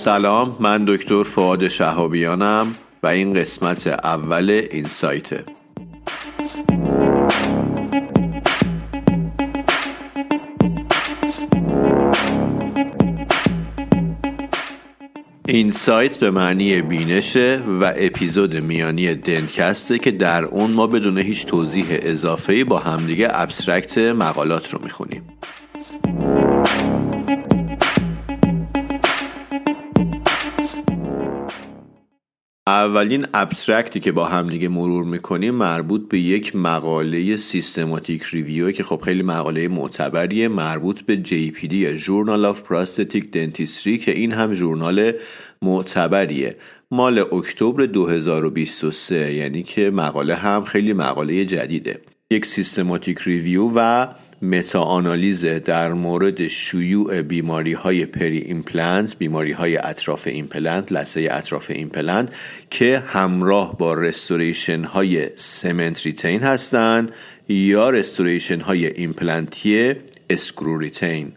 سلام من دکتر فعاد شهابیانم و این قسمت اول این سایته. این سایت به معنی بینشه و اپیزود میانی دنکسته که در اون ما بدون هیچ توضیح اضافه‌ای با همدیگه ابسترکت مقالات رو می‌خونیم. اولین abstract ی که با همدیگه مرور می‌کنیم مربوط به یک مقاله systematic review که خب خیلی مقاله معتبریه مربوط به JPD یا Journal of Prosthetic Dentistry که این هم ژورنال معتبریه. مال اکتبر 2023 یعنی که مقاله هم خیلی مقاله جدیده. یک systematic review و meta-analysis در مورد شیوع بیماری های peri-implant بیماری های اطراف ایمپلنت لثه اطراف ایمپلنت که همراه با restoration های cement-retained هستند یا restoration های ایمپلنتی screw-retained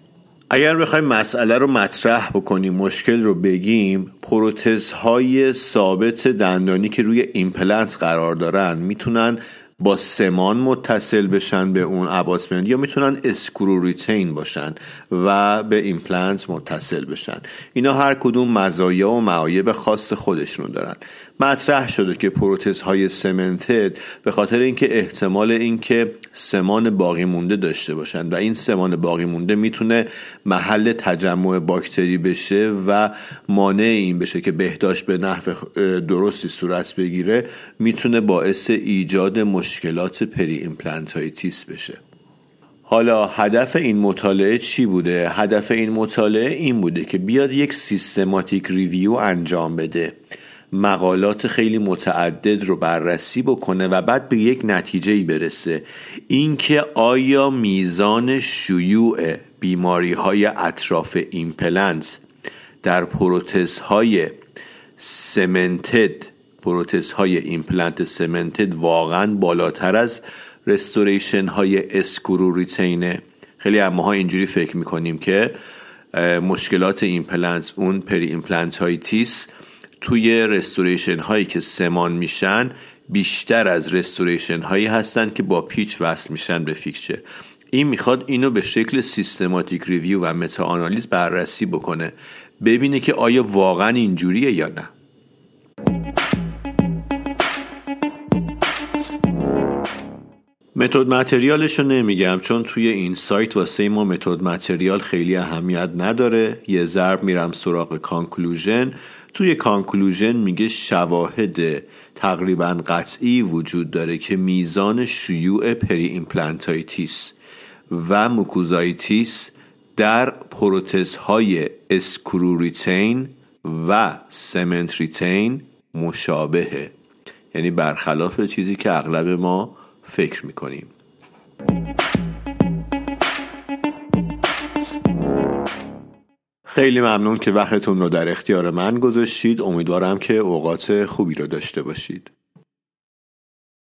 اگر بخوایم مسئله رو مطرح بکنیم مشکل رو بگیم پروتزهای ثابت دندانی که روی ایمپلنت قرار دارن می‌تونن با سمان متصل بشن به اون abutment یا می‌تونن screw-retained باشن و به ایمپلنت متصل بشن. اینا هر کدوم مزایا و معایب خاص خودشون دارن. مطرح شده که پروتز های cemented به خاطر اینکه احتمال اینکه سمان باقی مونده داشته باشن و این سمان باقی مونده می‌تونه محل تجمع باکتری بشه و مانع این بشه که بهداشت به نحو درستی صورت بگیره می‌تونه باعث ایجاد مشکلات peri-implantitis بشه. حالا هدف این مطالعه چی بوده؟ هدف این مطالعه این بوده که بیاد یک systematic review انجام بده. مقالات خیلی متعدد رو بررسی بکنه و بعد به یک نتیجه برسه. اینکه آیا میزان شیوع بیماری های اطراف ایمپلنت در پروتز های cemented پروتز های ایمپلنت cemented واقعا بالاتر از restoration های screw-retained خیلی ها اینجوری فکر می‌کنیم که مشکلات ایمپلنت اون peri-implantitis توی restoration هایی که سمان میشن بیشتر از restoration هایی هستن که با پیچ وصل میشن به fixture. این می‌خواد اینو به شکل systematic review و meta-analysis بررسی بکنه ببینه که آیا واقعا اینجوریه یا نه. method material ش رو نمیگم چون توی In-Sight واسه ما method material خیلی اهمیت نداره. یه ضرب میرم سراغ conclusion. توی conclusion میگه شواهد تقریبا قطعی وجود داره که میزان شیوع peri-implantitis و mucositis در پروتزهای screw-retained و cement-retained مشابهه. یعنی برخلاف چیزی که اغلب ما فکر می‌کنیم. خیلی ممنون که وقتتون رو در اختیار من گذاشتید. امیدوارم که اوقات خوبی رو داشته باشید.